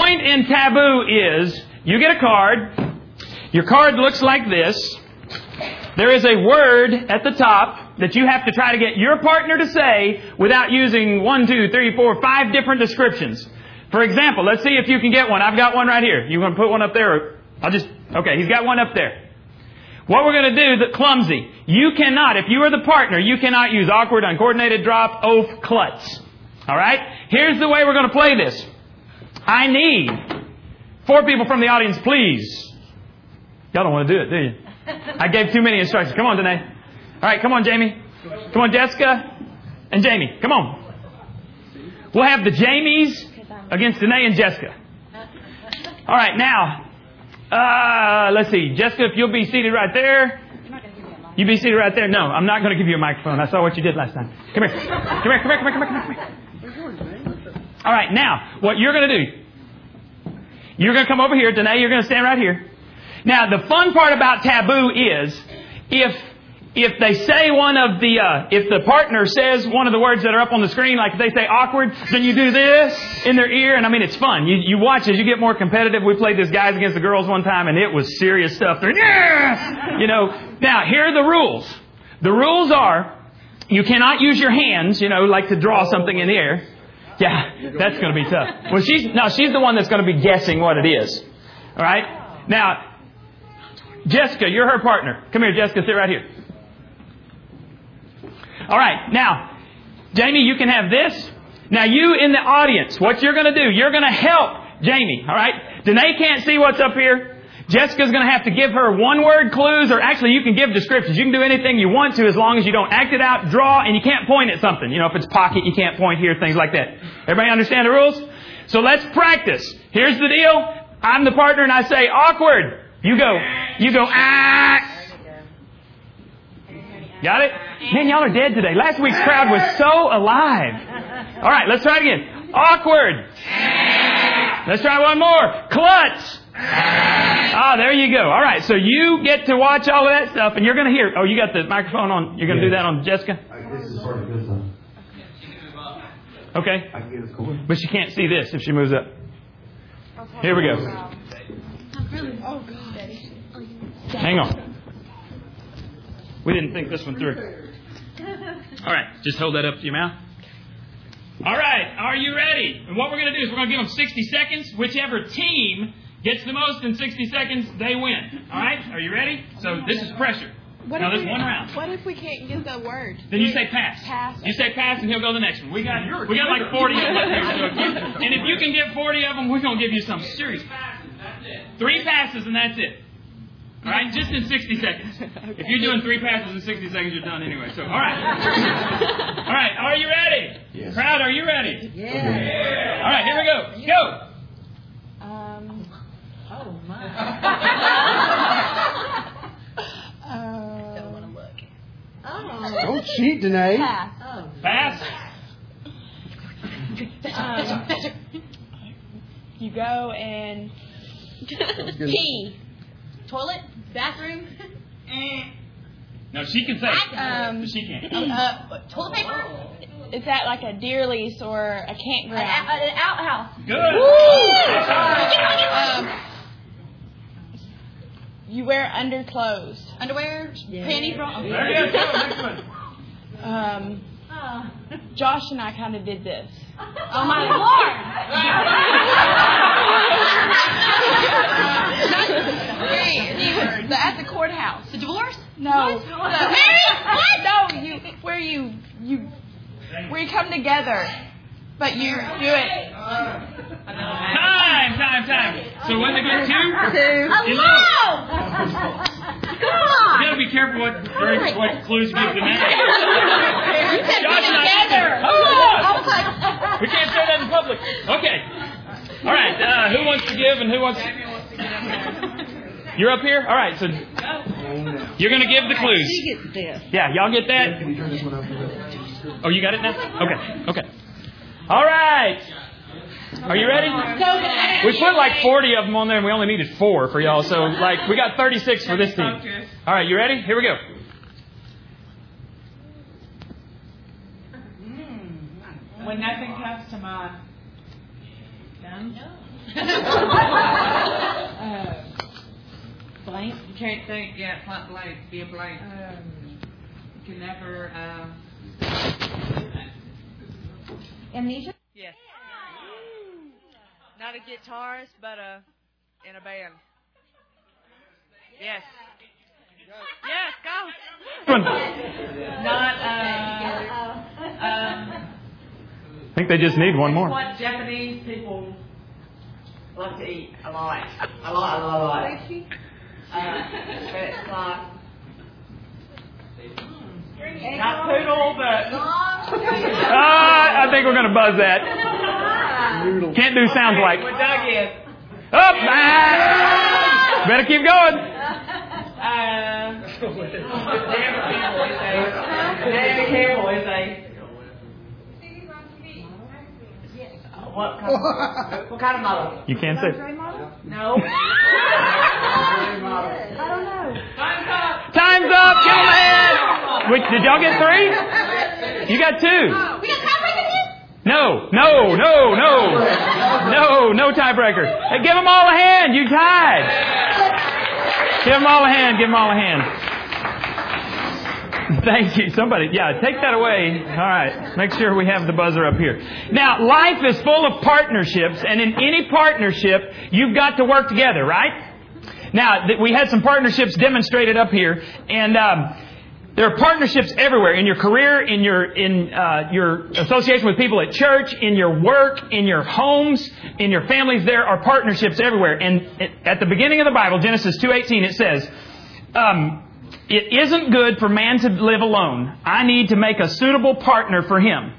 point in taboo is you get a card. Your card looks like this. There is a word at the top that you have to try to get your partner to say without using one, two, three, four, five different descriptions. For example, let's see if you can get one. I've got one right here. You want to put one up there? I'll just, okay, he's got one up there. What we're going to do, the clumsy. You cannot, if you are the partner, you cannot use awkward, uncoordinated drop, oaf, klutz. Alright? Here's the way we're going to play this. I need four people from the audience, please. Y'all don't want to do it, do you? I gave too many instructions. Come on, Danae. All right, come on, Jamie. Come on, Jessica and Jamie. Come on. We'll have the Jamies against Danae and Jessica. All right, now, uh, let's see. Jessica, if you'll be seated right there. You be seated right there. No, I'm not going to give you a microphone. I saw what you did last time. Come here. Come here, come here, come here, come here, come here. All right, now, what you're going to do, you're going to come over here. Danae, you're going to stand right here. Now, the fun part about taboo is if if they say one of the uh, if the partner says one of the words that are up on the screen, like if they say awkward, then you do this in their ear, and I mean it's fun. You you watch as you get more competitive. We played this guys against the girls one time, and it was serious stuff. They're yeah, you know. Now here are the rules. The rules are you cannot use your hands, you know, like to draw something in the air. Yeah, that's going to be tough. Well, she's no, she's the one that's going to be guessing what it is. All right. Now Jessica, you're her partner. Come here, Jessica, sit right here. All right, now, Jamie, you can have this. Now, you in the audience, what you're going to do, you're going to help Jamie, all right? Danae can't see what's up here. Jessica's going to have to give her one word clues, or actually, you can give descriptions. You can do anything you want to as long as you don't act it out, draw, and you can't point at something. You know, if it's pocket, you can't point here, things like that. Everybody understand the rules? So let's practice. Here's the deal. I'm the partner, and I say awkward. You go, you go, ah. Got it? Man, y'all are dead today. Last week's crowd was so alive. All right, let's try it again. Awkward. Let's try one more. Klutz. Ah, there you go. All right, so you get to watch all of that stuff, and you're going to hear. Oh, you got the microphone on. You're going to do that on Jessica. This is sort of good stuff. Okay, I can get this cool. but she can't see this if she moves up. Here we go. Hang on. We didn't think this one through. All right, just hold that up to your mouth. All right, are you ready? And what we're going to do is we're going to give them 60 seconds. Whichever team gets the most in 60 seconds, they win. All right, are you ready? So oh this is pressure. What now if there's we, one round. What if we can't get the word? Then you say pass. Pass. You say pass, and he'll go to the next one. We got we got like 40 of them up here. So if you, and if you can get 40 of them, we're going to give you some serious passes. That's it. Three passes, and that's it. All right, just in 60 seconds. If you're doing three passes in 60 seconds, you're done anyway. So, all right. All right, are you ready? Yes. Crowd, are you ready? Yeah. All right, here we go. Go. Um. Oh my. Uh, Oh. Don't cheat, Danae. pass. Oh. Pass. Um, you go and pee. Toilet? Bathroom? No, she can say. it, Um, she can't. Uh, toilet paper? Is that like a deer lease or a An, campground? out- an outhouse? Good. Um, you wear underclothes. Underwear? Panties? Wrong? There you go. Next one. Um, Oh. Josh and I kind of did this. oh my lord! The, at the courthouse. The divorce? No. What? The- Married? What? No, you where you you where you come together, but you do it. Time, time, time. So what they get two? Two. Hello! Come You on! gotta be careful what what clues you give to me. You said Josh be and I- together. Hold on. I was like, We can't say that in public. Okay. All right. Uh, who wants to give and who wants? You're up here. All right. So you're gonna give the clues. Yeah, y'all get that? Can you turn this one up a bit? Oh, you got it now? Okay. Okay. All right. Are you ready? We put like 40 of them on there, and we only needed four for y'all. So, like, we got 36 for this team. All right, you ready? Here we go. When nothing comes to mind. Done? Uh, blank. You can't think, yeah, blank, be a blank. You can never, um, Amnesia? yes. Not a guitarist, but a, in a band. Yes. Yes, go. Not, uh, um, I think they just need one more. what Japanese people like to eat a lot. A lot, a lot, a lot. Uh, it's like, not poodle, but Ah, I think we're going to buzz that. Can't do sounds like. what Doug is. Up! ah. Better keep going. Uh, David Campbell is a. David Campbell is a. What kind of, what kind of model? You can't say. No. I don't know. Time's up. Time's up. Give 'em did y'all get three? You got two. We got tiebreaker here? No, no, no, no, no, no tiebreaker. Hey, give them all a hand. You tied. Give them all a hand. Give them all a hand. Thank you. Somebody, yeah, take that away. All right. Make sure we have the buzzer up here. Now, life is full of partnerships, and in any partnership, you've got to work together, right? Now, th- we had some partnerships demonstrated up here, and um, there are partnerships everywhere in your career, in your in uh, your association with people at church, in your work, in your homes, in your families. There are partnerships everywhere. And at the beginning of the Bible, Genesis two eighteen, it says. Um, it isn't good for man to live alone. I need to make a suitable partner for him.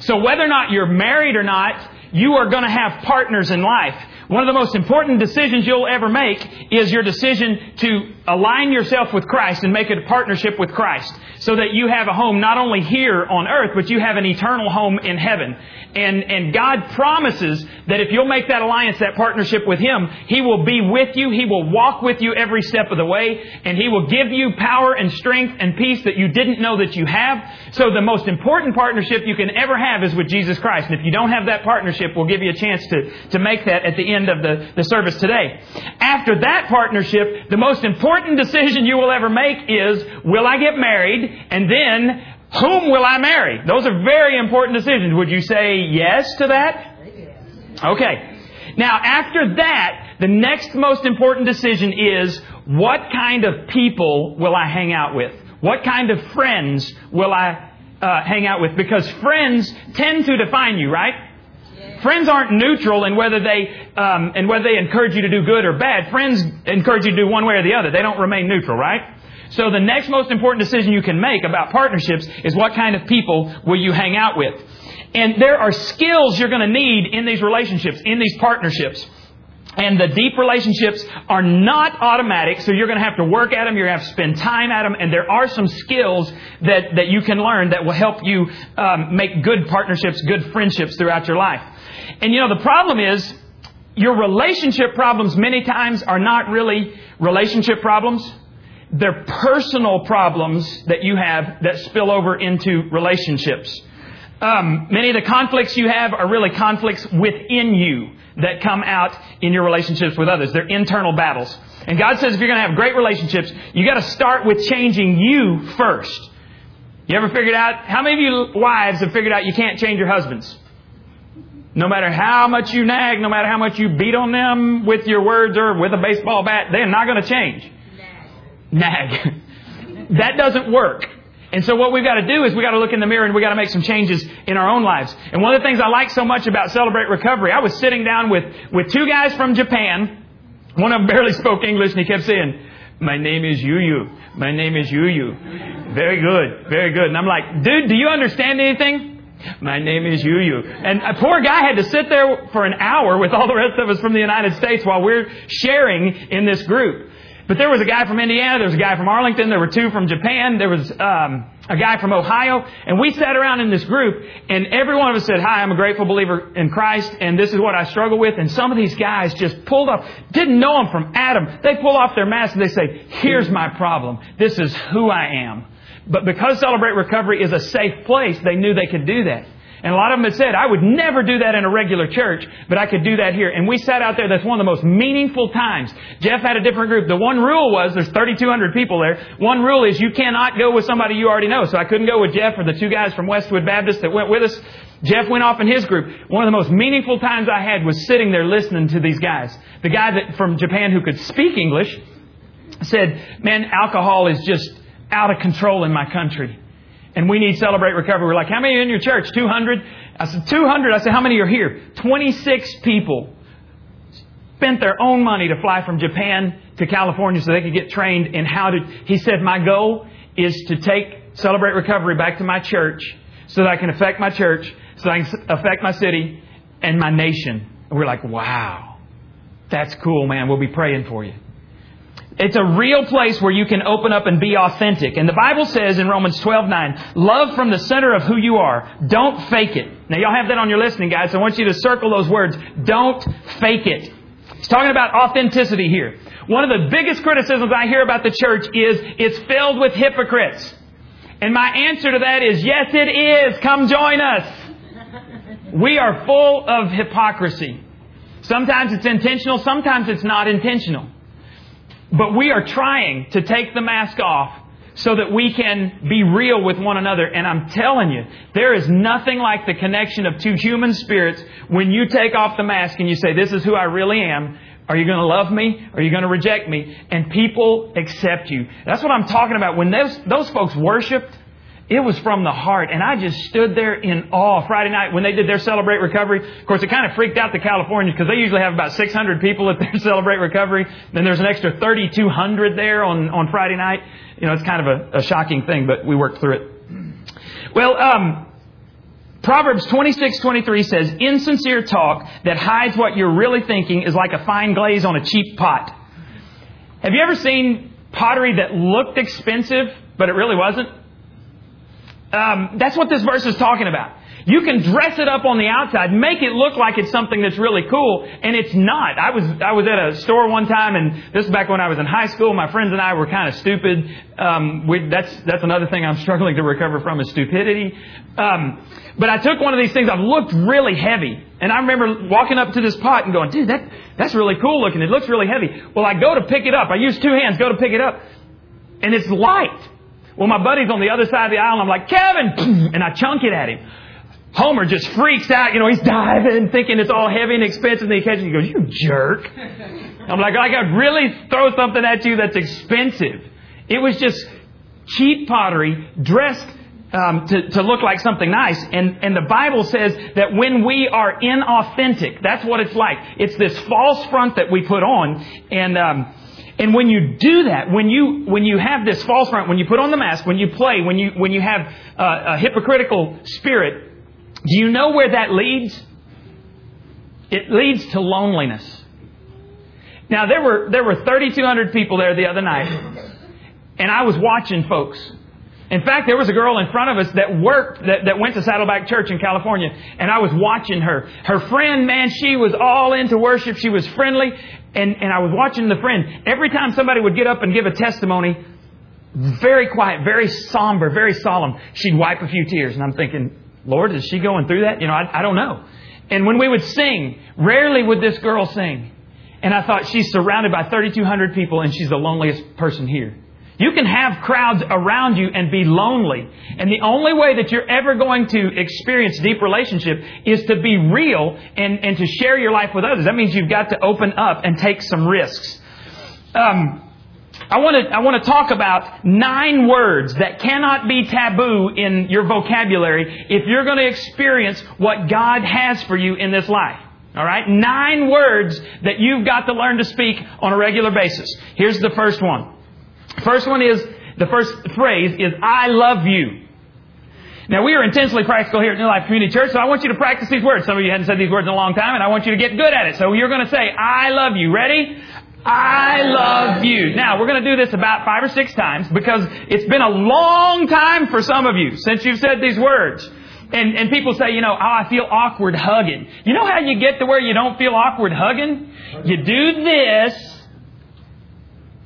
So whether or not you're married or not, you are going to have partners in life. One of the most important decisions you'll ever make is your decision to align yourself with Christ and make it a partnership with Christ so that you have a home not only here on earth, but you have an eternal home in heaven. And, and God promises that if you'll make that alliance, that partnership with Him, He will be with you. He will walk with you every step of the way and He will give you power and strength and peace that you didn't know that you have. So the most important partnership you can ever have is with Jesus Christ. And if you don't have that partnership, we'll give you a chance to, to make that at the end of the, the service today. After that partnership, the most important decision you will ever make is, will I get married? And then, whom will I marry? Those are very important decisions. Would you say yes to that? Okay. Now, after that, the next most important decision is what kind of people will I hang out with? What kind of friends will I uh, hang out with? Because friends tend to define you, right? Friends aren't neutral in whether they um, and whether they encourage you to do good or bad. Friends encourage you to do one way or the other. They don't remain neutral, right? So the next most important decision you can make about partnerships is what kind of people will you hang out with. And there are skills you're going to need in these relationships, in these partnerships. And the deep relationships are not automatic, so you're going to have to work at them, you're going to have to spend time at them, and there are some skills that, that you can learn that will help you um, make good partnerships, good friendships throughout your life. And you know, the problem is, your relationship problems many times are not really relationship problems. They're personal problems that you have that spill over into relationships. Um, many of the conflicts you have are really conflicts within you that come out in your relationships with others. They're internal battles. And God says if you're going to have great relationships, you got to start with changing you first. You ever figured out, how many of you wives have figured out you can't change your husbands? No matter how much you nag, no matter how much you beat on them with your words or with a baseball bat, they're not going to change. Nag. that doesn't work. And so what we've got to do is we've got to look in the mirror and we've got to make some changes in our own lives. And one of the things I like so much about Celebrate Recovery, I was sitting down with, with two guys from Japan. One of them barely spoke English and he kept saying, my name is Yu Yu. My name is Yu Yu. Very good. Very good. And I'm like, dude, do you understand anything? My name is Yu Yu. And a poor guy had to sit there for an hour with all the rest of us from the United States while we're sharing in this group. But there was a guy from Indiana, there was a guy from Arlington, there were two from Japan, there was um, a guy from Ohio, and we sat around in this group, and every one of us said, "Hi, I'm a grateful believer in Christ, and this is what I struggle with." And some of these guys just pulled off, didn't know him from Adam. They pull off their mask and they say, "Here's my problem. This is who I am." But because Celebrate Recovery is a safe place, they knew they could do that. And a lot of them had said, I would never do that in a regular church, but I could do that here. And we sat out there. That's one of the most meaningful times. Jeff had a different group. The one rule was, there's 3,200 people there. One rule is you cannot go with somebody you already know. So I couldn't go with Jeff or the two guys from Westwood Baptist that went with us. Jeff went off in his group. One of the most meaningful times I had was sitting there listening to these guys. The guy that from Japan who could speak English said, man, alcohol is just out of control in my country. And we need Celebrate Recovery. We're like, how many are in your church? 200? I said, 200. I said, how many are here? 26 people spent their own money to fly from Japan to California so they could get trained in how to. He said, my goal is to take Celebrate Recovery back to my church so that I can affect my church, so I can affect my city and my nation. And we're like, wow, that's cool, man. We'll be praying for you. It's a real place where you can open up and be authentic. And the Bible says in Romans 12, 9, love from the center of who you are. Don't fake it. Now y'all have that on your listening, guys. So I want you to circle those words. Don't fake it. He's talking about authenticity here. One of the biggest criticisms I hear about the church is it's filled with hypocrites. And my answer to that is yes, it is. Come join us. We are full of hypocrisy. Sometimes it's intentional, sometimes it's not intentional. But we are trying to take the mask off so that we can be real with one another. And I'm telling you, there is nothing like the connection of two human spirits when you take off the mask and you say, This is who I really am. Are you going to love me? Are you going to reject me? And people accept you. That's what I'm talking about. When those, those folks worshiped, it was from the heart. And I just stood there in awe Friday night when they did their Celebrate Recovery. Of course, it kind of freaked out the Californians because they usually have about 600 people at their Celebrate Recovery. Then there's an extra 3,200 there on, on Friday night. You know, it's kind of a, a shocking thing, but we worked through it. Well, um, Proverbs 26:23 says, "Insincere talk that hides what you're really thinking is like a fine glaze on a cheap pot." Have you ever seen pottery that looked expensive but it really wasn't? Um, that's what this verse is talking about. You can dress it up on the outside, make it look like it's something that's really cool, and it's not. I was I was at a store one time, and this is back when I was in high school. My friends and I were kind of stupid. Um, we, that's that's another thing I'm struggling to recover from is stupidity. Um, but I took one of these things. I've looked really heavy, and I remember walking up to this pot and going, "Dude, that that's really cool looking. It looks really heavy." Well, I go to pick it up. I use two hands. Go to pick it up, and it's light. Well, my buddy's on the other side of the aisle, and I'm like, Kevin! And I chunk it at him. Homer just freaks out. You know, he's diving, thinking it's all heavy and expensive, and he catches it. He goes, You jerk. I'm like, I could really throw something at you that's expensive. It was just cheap pottery dressed um, to, to look like something nice. And, and the Bible says that when we are inauthentic, that's what it's like. It's this false front that we put on. And, um, and when you do that, when you, when you have this false front, when you put on the mask, when you play, when you, when you have uh, a hypocritical spirit, do you know where that leads? It leads to loneliness. Now there were, there were 3,200 people there the other night, and I was watching folks. In fact, there was a girl in front of us that worked, that, that went to Saddleback Church in California, and I was watching her. Her friend, man, she was all into worship. She was friendly, and, and I was watching the friend. Every time somebody would get up and give a testimony, very quiet, very somber, very solemn, she'd wipe a few tears, and I'm thinking, Lord, is she going through that? You know, I, I don't know. And when we would sing, rarely would this girl sing. And I thought, she's surrounded by 3,200 people, and she's the loneliest person here. You can have crowds around you and be lonely. And the only way that you're ever going to experience deep relationship is to be real and, and to share your life with others. That means you've got to open up and take some risks. Um, I want to I want to talk about nine words that cannot be taboo in your vocabulary if you're going to experience what God has for you in this life. All right? Nine words that you've got to learn to speak on a regular basis. Here's the first one. First one is, the first phrase is, I love you. Now, we are intensely practical here at New Life Community Church, so I want you to practice these words. Some of you hadn't said these words in a long time, and I want you to get good at it. So you're going to say, I love you. Ready? I love you. Now, we're going to do this about five or six times because it's been a long time for some of you since you've said these words. And, and people say, you know, oh, I feel awkward hugging. You know how you get to where you don't feel awkward hugging? You do this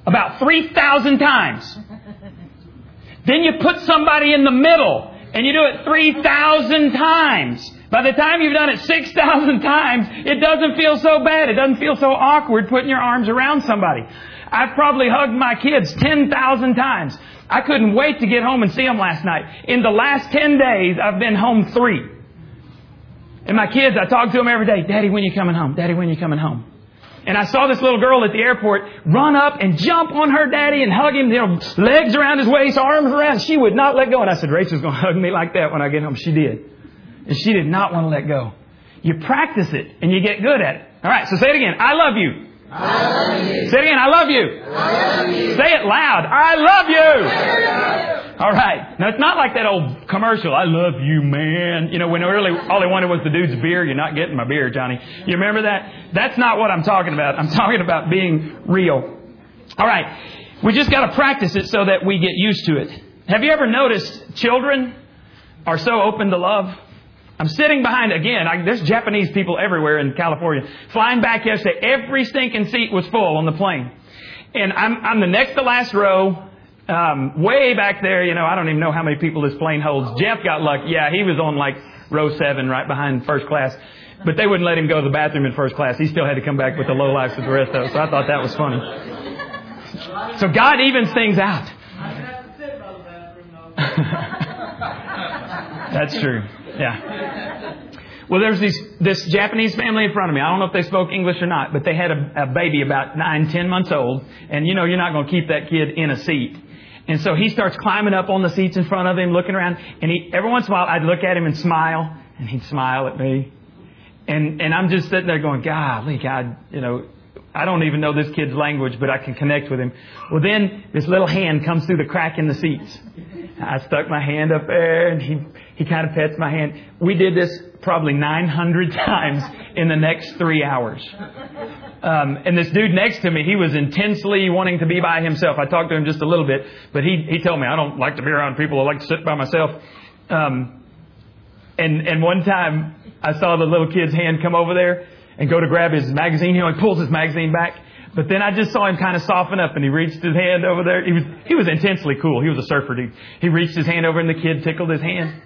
about 3,000 times. Then you put somebody in the middle And you do it 3,000 times. By the time you've done it 6,000 times, it doesn't feel so bad. It doesn't feel so awkward putting your arms around somebody. I've probably hugged my kids 10,000 times. I couldn't wait to get home and see them last night. In the last 10 days, I've been home three. And my kids, I talk to them every day. Daddy, when you coming home? Daddy, when you coming home? And I saw this little girl at the airport run up and jump on her daddy and hug him, you know, legs around his waist, arms around. She would not let go. And I said, Rachel's going to hug me like that when I get home. She did. And she did not want to let go. You practice it and you get good at it. All right, so say it again. I love you. I love you. Say it again. I love you. I love you. Say it loud. I love you. All right. Now it's not like that old commercial. I love you, man. You know, when really all they wanted was the dude's beer. You're not getting my beer, Johnny. You remember that? That's not what I'm talking about. I'm talking about being real. All right. We just got to practice it so that we get used to it. Have you ever noticed children are so open to love? I'm sitting behind again. I, there's Japanese people everywhere in California. Flying back yesterday, every stinking seat was full on the plane, and I'm I'm the next to last row. Um, way back there, you know, I don't even know how many people this plane holds. Jeff got lucky. Yeah, he was on like row seven, right behind first class. But they wouldn't let him go to the bathroom in first class. He still had to come back with the low lives of the rest of us. So I thought that was funny. So God evens things out. That's true. Yeah. Well, there's these, this Japanese family in front of me. I don't know if they spoke English or not, but they had a, a baby about nine, ten months old. And you know, you're not going to keep that kid in a seat. And so he starts climbing up on the seats in front of him, looking around. And he, every once in a while, I'd look at him and smile, and he'd smile at me. And, and I'm just sitting there going, golly, God, you know, I don't even know this kid's language, but I can connect with him. Well, then this little hand comes through the crack in the seats. I stuck my hand up there, and he he kind of pets my hand. We did this probably 900 times in the next three hours. Um, and this dude next to me, he was intensely wanting to be by himself. I talked to him just a little bit, but he he told me I don't like to be around people. I like to sit by myself. Um, and and one time I saw the little kid's hand come over there and go to grab his magazine. He only pulls his magazine back. But then I just saw him kind of soften up and he reached his hand over there. He was, he was intensely cool. He was a surfer dude. He reached his hand over and the kid tickled his hand.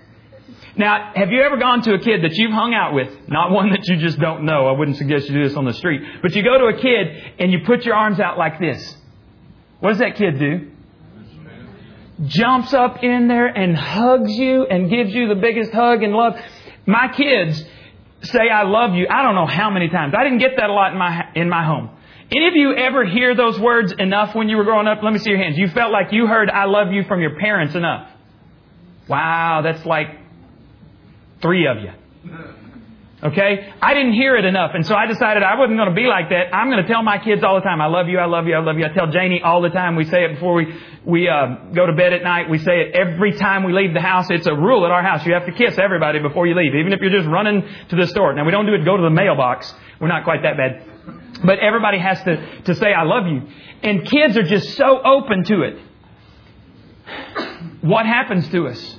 Now, have you ever gone to a kid that you've hung out with? Not one that you just don't know. I wouldn't suggest you do this on the street. But you go to a kid and you put your arms out like this. What does that kid do? Jumps up in there and hugs you and gives you the biggest hug and love. My kids say I love you. I don't know how many times. I didn't get that a lot in my in my home. Any of you ever hear those words enough when you were growing up? Let me see your hands. You felt like you heard I love you from your parents enough. Wow, that's like three of you. Okay? I didn't hear it enough, and so I decided I wasn't going to be like that. I'm going to tell my kids all the time, I love you, I love you, I love you. I tell Janie all the time. We say it before we, we uh, go to bed at night. We say it every time we leave the house. It's a rule at our house. You have to kiss everybody before you leave, even if you're just running to the store. Now, we don't do it go to the mailbox. We're not quite that bad. But everybody has to, to say, I love you. And kids are just so open to it. What happens to us?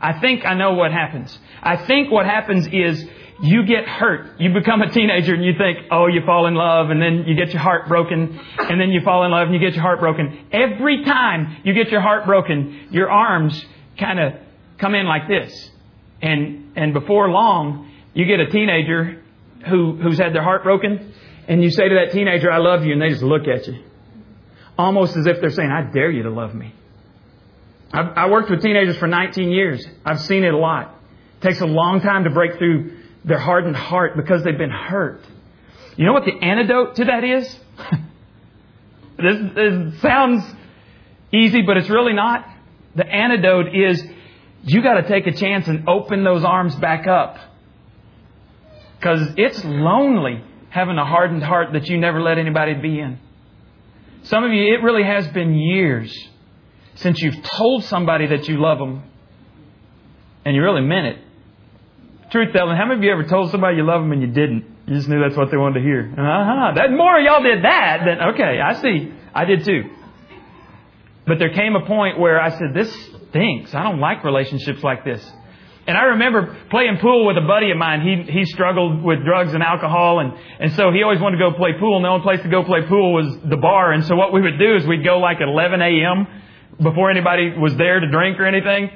I think I know what happens. I think what happens is you get hurt. You become a teenager and you think, oh, you fall in love and then you get your heart broken and then you fall in love and you get your heart broken. Every time you get your heart broken, your arms kind of come in like this. And, and before long, you get a teenager who, who's had their heart broken and you say to that teenager, I love you, and they just look at you. Almost as if they're saying, I dare you to love me. I've, I worked with teenagers for 19 years. I've seen it a lot. It takes a long time to break through their hardened heart because they've been hurt. You know what the antidote to that is? this, this sounds easy, but it's really not. The antidote is you got to take a chance and open those arms back up. Because it's lonely having a hardened heart that you never let anybody be in. Some of you, it really has been years since you've told somebody that you love them and you really meant it. Truth telling, how many of you ever told somebody you love them and you didn't? You just knew that's what they wanted to hear. Uh-huh. That more of y'all did that than, okay, I see. I did too. But there came a point where I said, this stinks. I don't like relationships like this. And I remember playing pool with a buddy of mine. He he struggled with drugs and alcohol, and and so he always wanted to go play pool. And the only place to go play pool was the bar. And so what we would do is we'd go like at 11 a.m. before anybody was there to drink or anything,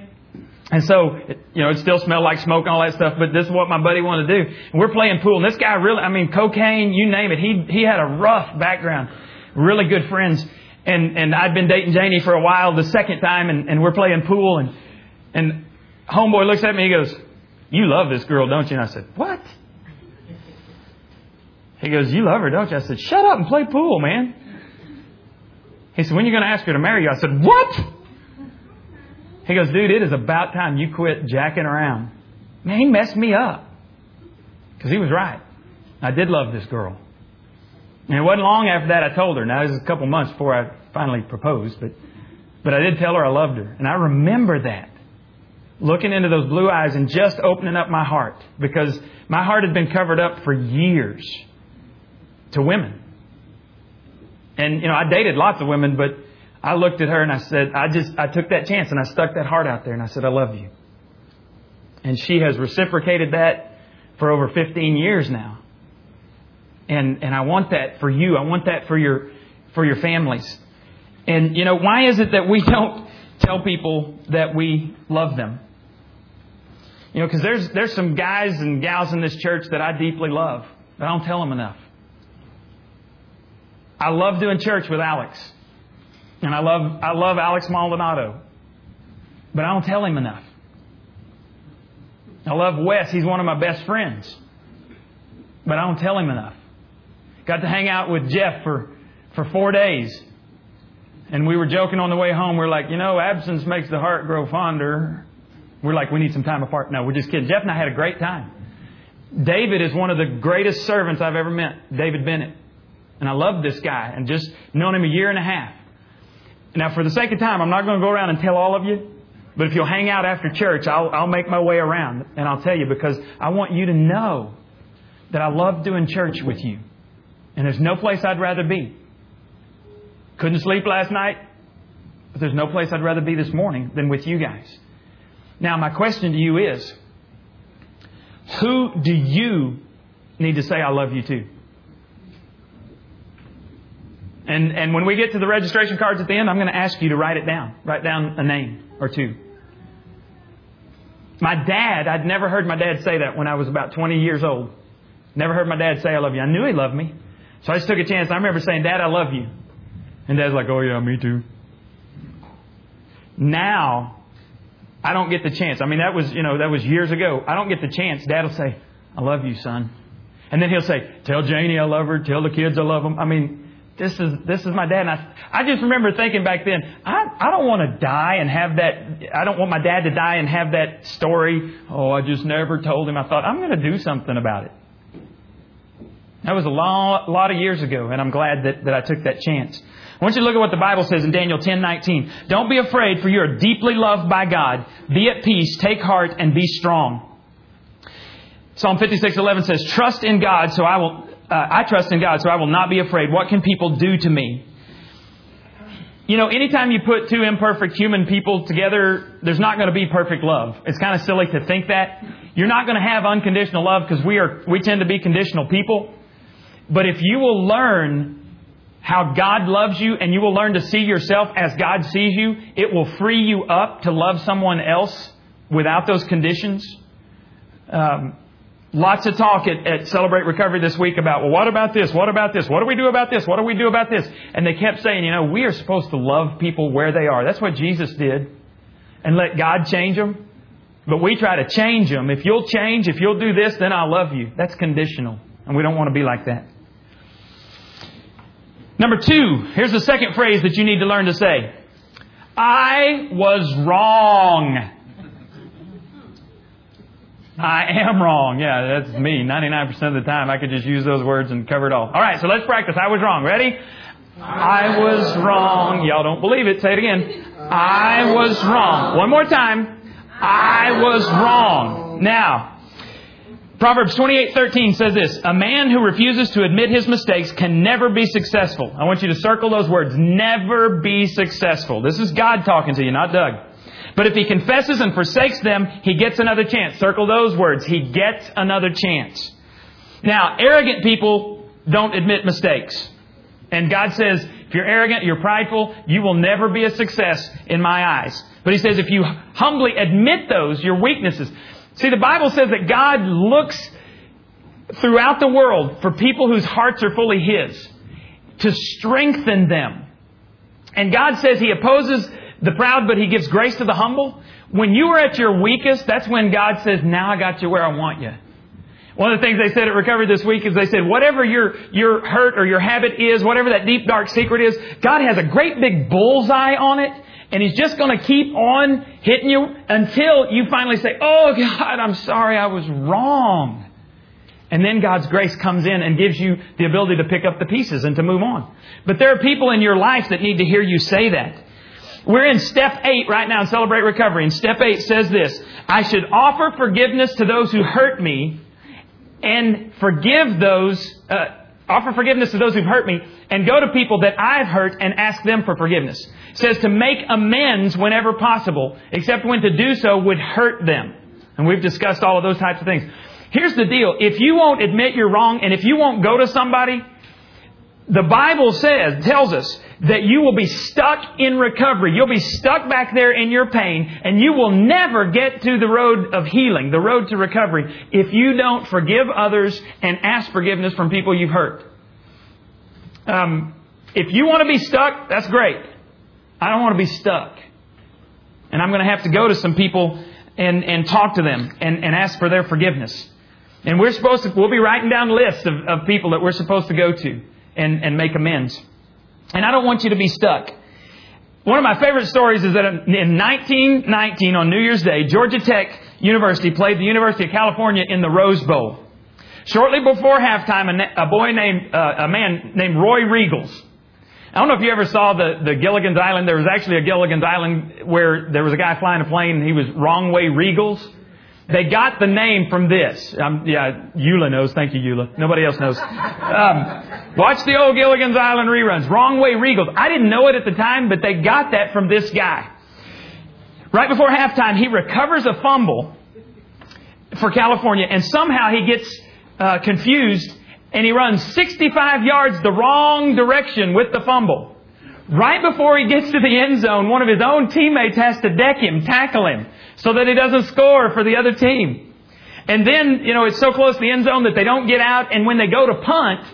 And so, you know, it still smelled like smoke and all that stuff, but this is what my buddy wanted to do. And we're playing pool, and this guy really, I mean, cocaine, you name it. He, he had a rough background. Really good friends. And, and I'd been dating Janie for a while the second time, and, and we're playing pool, and, and homeboy looks at me, he goes, you love this girl, don't you? And I said, what? He goes, you love her, don't you? I said, shut up and play pool, man. He said, when are you going to ask her to marry you? I said, what? He goes, dude, it is about time you quit jacking around. Man, he messed me up. Because he was right. I did love this girl. And it wasn't long after that I told her. Now, it was a couple months before I finally proposed, but, but I did tell her I loved her. And I remember that. Looking into those blue eyes and just opening up my heart. Because my heart had been covered up for years to women. And, you know, I dated lots of women, but I looked at her and I said, I just, I took that chance and I stuck that heart out there and I said, I love you. And she has reciprocated that for over 15 years now. And, and I want that for you. I want that for your, for your families. And, you know, why is it that we don't tell people that we love them? You know, because there's, there's some guys and gals in this church that I deeply love, but I don't tell them enough. I love doing church with Alex. And I love, I love Alex Maldonado. But I don't tell him enough. I love Wes. He's one of my best friends. But I don't tell him enough. Got to hang out with Jeff for, for four days. And we were joking on the way home. We're like, you know, absence makes the heart grow fonder. We're like, we need some time apart. No, we're just kidding. Jeff and I had a great time. David is one of the greatest servants I've ever met, David Bennett. And I love this guy and just known him a year and a half. Now, for the sake of time, I'm not going to go around and tell all of you, but if you'll hang out after church, I'll, I'll make my way around and I'll tell you because I want you to know that I love doing church with you. And there's no place I'd rather be. Couldn't sleep last night, but there's no place I'd rather be this morning than with you guys. Now, my question to you is who do you need to say I love you to? And, and when we get to the registration cards at the end, I'm going to ask you to write it down. Write down a name or two. My dad, I'd never heard my dad say that when I was about 20 years old. Never heard my dad say, I love you. I knew he loved me. So I just took a chance. I remember saying, Dad, I love you. And Dad's like, oh yeah, me too. Now, I don't get the chance. I mean, that was, you know, that was years ago. I don't get the chance. Dad will say, I love you, son. And then he'll say, tell Janie I love her. Tell the kids I love them. I mean, this is this is my dad. And I, I just remember thinking back then, I, I don't want to die and have that. I don't want my dad to die and have that story. Oh, I just never told him. I thought I'm going to do something about it. That was a lot, lot of years ago, and I'm glad that, that I took that chance. I want you to look at what the Bible says in Daniel 10:19. Don't be afraid, for you are deeply loved by God. Be at peace, take heart, and be strong. Psalm 56:11 says, "Trust in God, so I will uh, I trust in God, so I will not be afraid. What can people do to me? You know, anytime you put two imperfect human people together, there's not going to be perfect love. It's kind of silly to think that. You're not going to have unconditional love because we are, we tend to be conditional people. But if you will learn how God loves you and you will learn to see yourself as God sees you, it will free you up to love someone else without those conditions. Um, Lots of talk at, at, Celebrate Recovery this week about, well, what about this? What about this? What do we do about this? What do we do about this? And they kept saying, you know, we are supposed to love people where they are. That's what Jesus did. And let God change them. But we try to change them. If you'll change, if you'll do this, then I'll love you. That's conditional. And we don't want to be like that. Number two, here's the second phrase that you need to learn to say. I was wrong. I am wrong. Yeah, that's me. 99% of the time, I could just use those words and cover it all. All right, so let's practice. I was wrong. Ready? I was wrong. Y'all don't believe it. Say it again. I was wrong. One more time. I was wrong. Now, Proverbs 28:13 says this, "A man who refuses to admit his mistakes can never be successful." I want you to circle those words, never be successful. This is God talking to you, not Doug. But if he confesses and forsakes them, he gets another chance. Circle those words. He gets another chance. Now, arrogant people don't admit mistakes. And God says, if you're arrogant, you're prideful, you will never be a success in my eyes. But he says if you humbly admit those, your weaknesses. See, the Bible says that God looks throughout the world for people whose hearts are fully His to strengthen them. And God says He opposes the proud, but He gives grace to the humble. When you are at your weakest, that's when God says, now I got you where I want you. One of the things they said at Recovery this week is they said, whatever your, your hurt or your habit is, whatever that deep dark secret is, God has a great big bullseye on it, and He's just to keep on hitting you until you finally say, oh God, I'm sorry, I was wrong. And then God's grace comes in and gives you the ability to pick up the pieces and to move on. But there are people in your life that need to hear you say that. We're in step eight right now in Celebrate Recovery, and step eight says this I should offer forgiveness to those who hurt me and forgive those, uh, offer forgiveness to those who've hurt me and go to people that I've hurt and ask them for forgiveness. It says to make amends whenever possible, except when to do so would hurt them. And we've discussed all of those types of things. Here's the deal. If you won't admit you're wrong and if you won't go to somebody, the Bible says, tells us that you will be stuck in recovery. You'll be stuck back there in your pain and you will never get to the road of healing, the road to recovery, if you don't forgive others and ask forgiveness from people you've hurt. Um, if you want to be stuck, that's great. I don't want to be stuck. And I'm going to have to go to some people and, and talk to them and, and ask for their forgiveness. And we're supposed to, we'll be writing down lists of, of people that we're supposed to go to and, and make amends. And I don't want you to be stuck. One of my favorite stories is that in 1919 on New Year's Day, Georgia Tech University played the University of California in the Rose Bowl. Shortly before halftime, a, boy named, uh, a man named Roy Riegels. I don't know if you ever saw the, the Gilligan's Island. There was actually a Gilligan's Island where there was a guy flying a plane and he was wrong way Riegels. They got the name from this. Um, yeah, Eula knows. Thank you, Eula. Nobody else knows. Um, watch the old Gilligan's Island reruns. Wrong Way Riegels. I didn't know it at the time, but they got that from this guy. Right before halftime, he recovers a fumble for California, and somehow he gets uh, confused and he runs 65 yards the wrong direction with the fumble. Right before he gets to the end zone, one of his own teammates has to deck him, tackle him so that he doesn't score for the other team. And then, you know, it's so close to the end zone that they don't get out, and when they go to punt,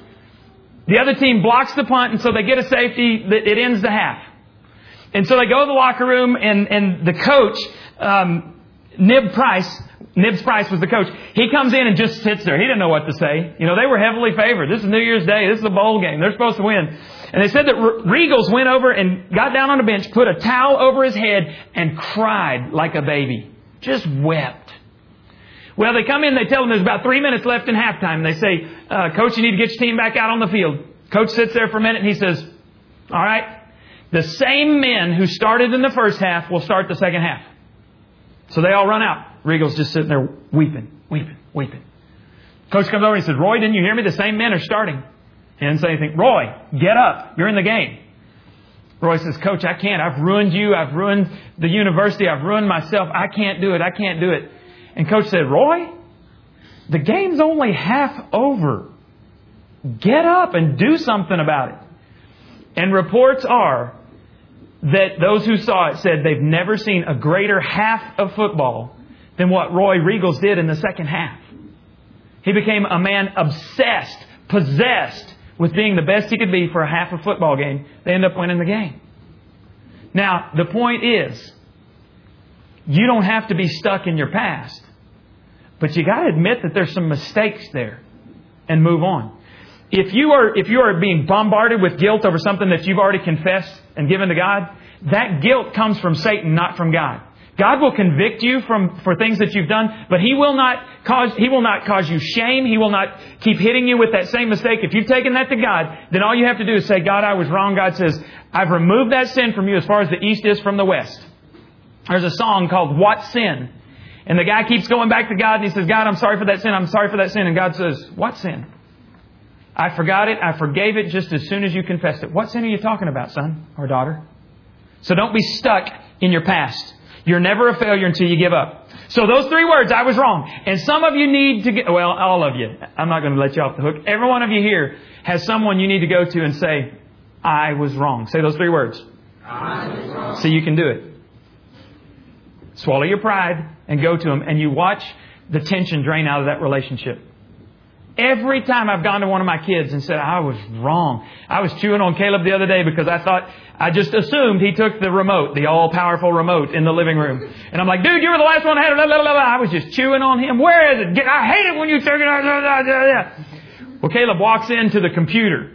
the other team blocks the punt, and so they get a safety that it ends the half. And so they go to the locker room, and, and the coach, um, Nib Price, Nibs Price was the coach. He comes in and just sits there. He didn't know what to say. You know, they were heavily favored. This is New Year's Day. This is a bowl game. They're supposed to win. And they said that Riegels went over and got down on a bench, put a towel over his head, and cried like a baby. Just wept. Well, they come in, they tell him there's about three minutes left in halftime. They say, uh, Coach, you need to get your team back out on the field. Coach sits there for a minute and he says, All right, the same men who started in the first half will start the second half. So they all run out. Riegels just sitting there weeping, weeping, weeping. Coach comes over and he says, Roy, didn't you hear me? The same men are starting. Didn't say anything. Roy, get up. You're in the game. Roy says, Coach, I can't. I've ruined you. I've ruined the university. I've ruined myself. I can't do it. I can't do it. And Coach said, Roy, the game's only half over. Get up and do something about it. And reports are that those who saw it said they've never seen a greater half of football than what Roy Riegels did in the second half. He became a man obsessed, possessed with being the best he could be for a half a football game. They end up winning the game. Now, the point is, you don't have to be stuck in your past, but you got to admit that there's some mistakes there and move on. If you are if you are being bombarded with guilt over something that you've already confessed and given to God, that guilt comes from Satan, not from God. God will convict you from, for things that you've done, but He will not cause, He will not cause you shame. He will not keep hitting you with that same mistake. If you've taken that to God, then all you have to do is say, God, I was wrong. God says, I've removed that sin from you as far as the east is from the west. There's a song called What Sin? And the guy keeps going back to God and he says, God, I'm sorry for that sin. I'm sorry for that sin. And God says, What sin? I forgot it. I forgave it just as soon as you confessed it. What sin are you talking about, son or daughter? So don't be stuck in your past. You're never a failure until you give up. So those three words, I was wrong. And some of you need to get, well, all of you. I'm not going to let you off the hook. Every one of you here has someone you need to go to and say, I was wrong. Say those three words. See, you can do it. Swallow your pride and go to them and you watch the tension drain out of that relationship. Every time I've gone to one of my kids and said, I was wrong. I was chewing on Caleb the other day because I thought, I just assumed he took the remote, the all powerful remote in the living room. And I'm like, dude, you were the last one that had it. Blah, blah, blah. I was just chewing on him. Where is it? I hate it when you take it. Well, Caleb walks into the computer.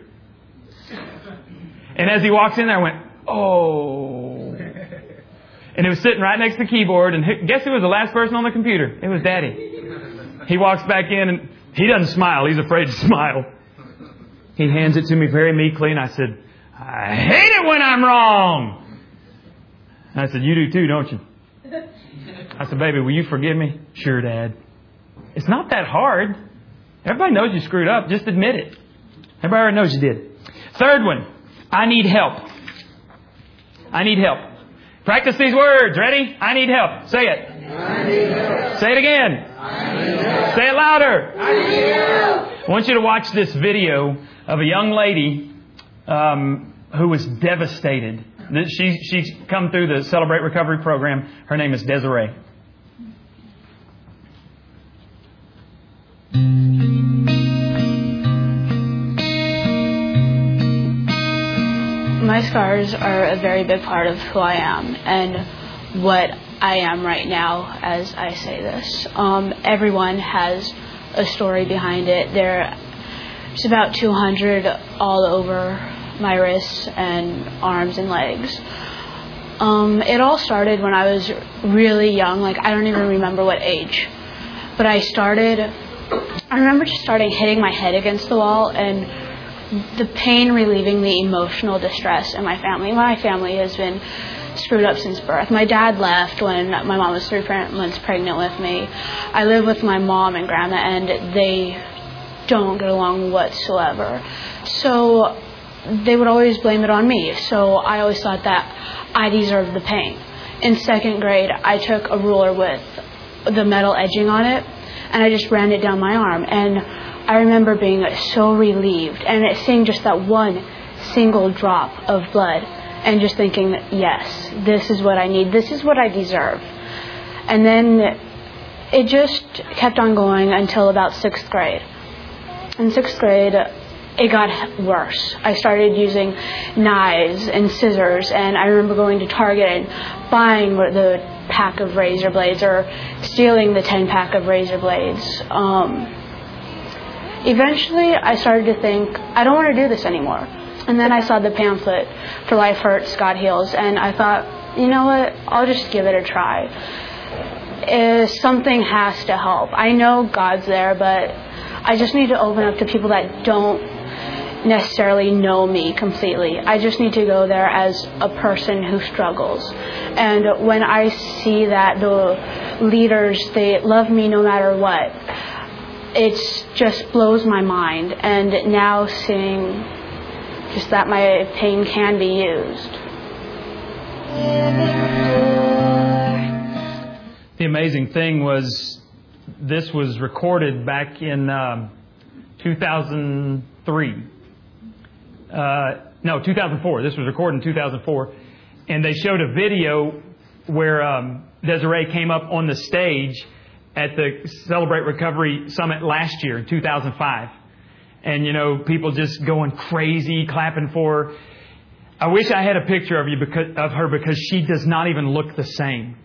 And as he walks in there, I went, oh. And it was sitting right next to the keyboard. And guess who was the last person on the computer? It was Daddy. He walks back in and he doesn't smile. He's afraid to smile. He hands it to me very meekly, and I said, I hate it when I'm wrong. And I said, You do too, don't you? I said, Baby, will you forgive me? Sure, Dad. It's not that hard. Everybody knows you screwed up. Just admit it. Everybody already knows you did. Third one, I need help. I need help. Practice these words. Ready? I need help. Say it. Say it again. Say it louder. I want you to watch this video of a young lady um, who was devastated. She, she's come through the Celebrate Recovery program. Her name is Desiree. My scars are a very big part of who I am and what I am right now as I say this. Um, everyone has a story behind it. There's about 200 all over my wrists and arms and legs. Um, it all started when I was really young, like I don't even remember what age. But I started, I remember just starting hitting my head against the wall and the pain relieving the emotional distress in my family. My family has been screwed up since birth. My dad left when my mom was three months pregnant with me. I live with my mom and grandma, and they don't get along whatsoever. So they would always blame it on me. So I always thought that I deserved the pain. In second grade, I took a ruler with the metal edging on it, and I just ran it down my arm. And I remember being so relieved and seeing just that one single drop of blood and just thinking, yes, this is what I need. This is what I deserve. And then it just kept on going until about sixth grade. In sixth grade, it got worse. I started using knives and scissors, and I remember going to Target and buying the pack of razor blades or stealing the 10 pack of razor blades. Um, eventually I started to think, I don't want to do this anymore. And then I saw the pamphlet for Life Hurts, God Heals, and I thought, you know what, I'll just give it a try. Uh, something has to help. I know God's there, but I just need to open up to people that don't necessarily know me completely. I just need to go there as a person who struggles. And when I see that the leaders, they love me no matter what, it just blows my mind. And now seeing just that my pain can be used. The amazing thing was this was recorded back in um, 2003. Uh, no, 2004. This was recorded in 2004. And they showed a video where um, Desiree came up on the stage at the Celebrate Recovery Summit last year in 2005. And, you know, people just going crazy, clapping for her. I wish I had a picture of you because, of her because she does not even look the same.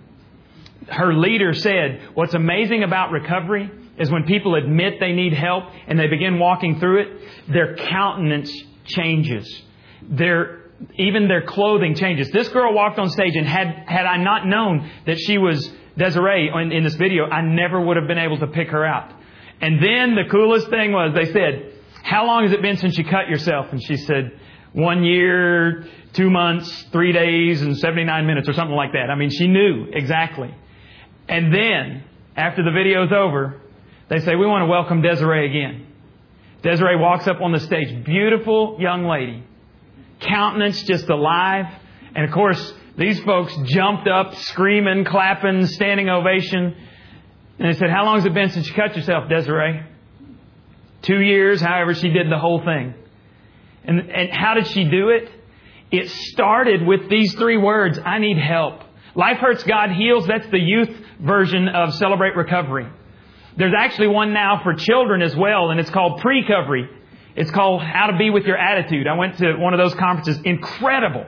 Her leader said, what's amazing about recovery is when people admit they need help and they begin walking through it, their countenance changes. Their, even their clothing changes. This girl walked on stage and had, had I not known that she was Desiree in, in this video, I never would have been able to pick her out. And then the coolest thing was they said, how long has it been since you cut yourself? And she said, one year, two months, three days, and 79 minutes or something like that. I mean, she knew exactly. And then, after the video's over, they say, we want to welcome Desiree again. Desiree walks up on the stage, beautiful young lady, countenance just alive. And of course, these folks jumped up, screaming, clapping, standing ovation. And they said, How long has it been since you cut yourself, Desiree? Two years, however, she did the whole thing. And, and how did she do it? It started with these three words I need help. Life Hurts, God Heals. That's the youth version of Celebrate Recovery. There's actually one now for children as well, and it's called Pre-Covery. It's called How to Be with Your Attitude. I went to one of those conferences. Incredible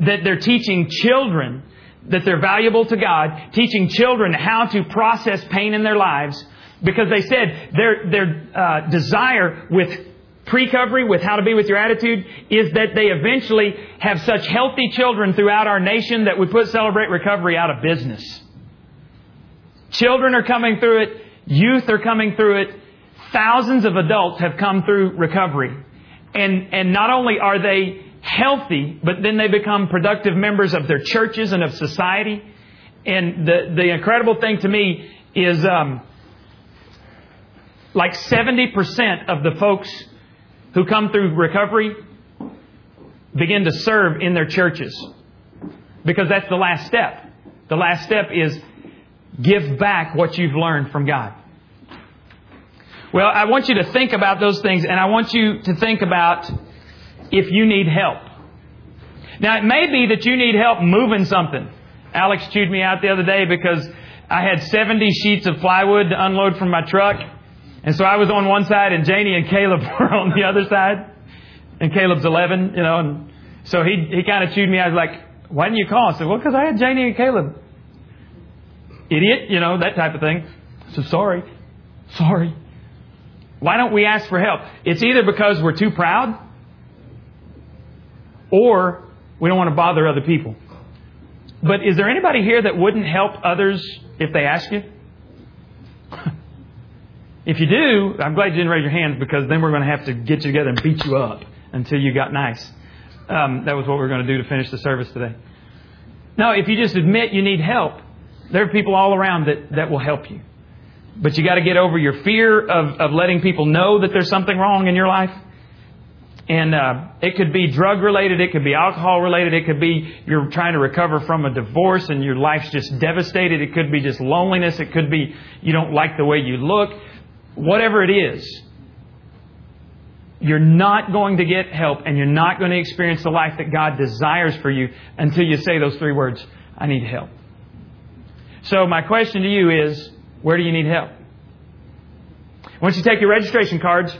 that they're teaching children that they're valuable to God, teaching children how to process pain in their lives, because they said their their uh, desire with pre-covery, with how to be with your attitude, is that they eventually have such healthy children throughout our nation that we put Celebrate Recovery out of business. Children are coming through it, youth are coming through it, thousands of adults have come through recovery. And, and not only are they healthy, but then they become productive members of their churches and of society. And the, the incredible thing to me is um, like 70% of the folks who come through recovery begin to serve in their churches. Because that's the last step. The last step is give back what you've learned from God. Well, I want you to think about those things, and I want you to think about if you need help. Now, it may be that you need help moving something. Alex chewed me out the other day because I had 70 sheets of plywood to unload from my truck. And so I was on one side and Janie and Caleb were on the other side. And Caleb's 11, you know, and so he, he kind of chewed me. I was like, why didn't you call? I said, well, because I had Janie and Caleb. Idiot, you know, that type of thing. So sorry. Sorry. Why don't we ask for help? It's either because we're too proud or we don't want to bother other people. But is there anybody here that wouldn't help others if they ask you? If you do, I'm glad you didn't raise your hands because then we're going to have to get you together and beat you up until you got nice. Um, that was what we are going to do to finish the service today. No, if you just admit you need help, there are people all around that, that will help you. But you got to get over your fear of, of letting people know that there's something wrong in your life. And uh, it could be drug related, it could be alcohol related, it could be you're trying to recover from a divorce and your life's just devastated, it could be just loneliness, it could be you don't like the way you look. Whatever it is, you're not going to get help and you're not going to experience the life that God desires for you until you say those three words I need help. So, my question to you is where do you need help? Once you take your registration cards,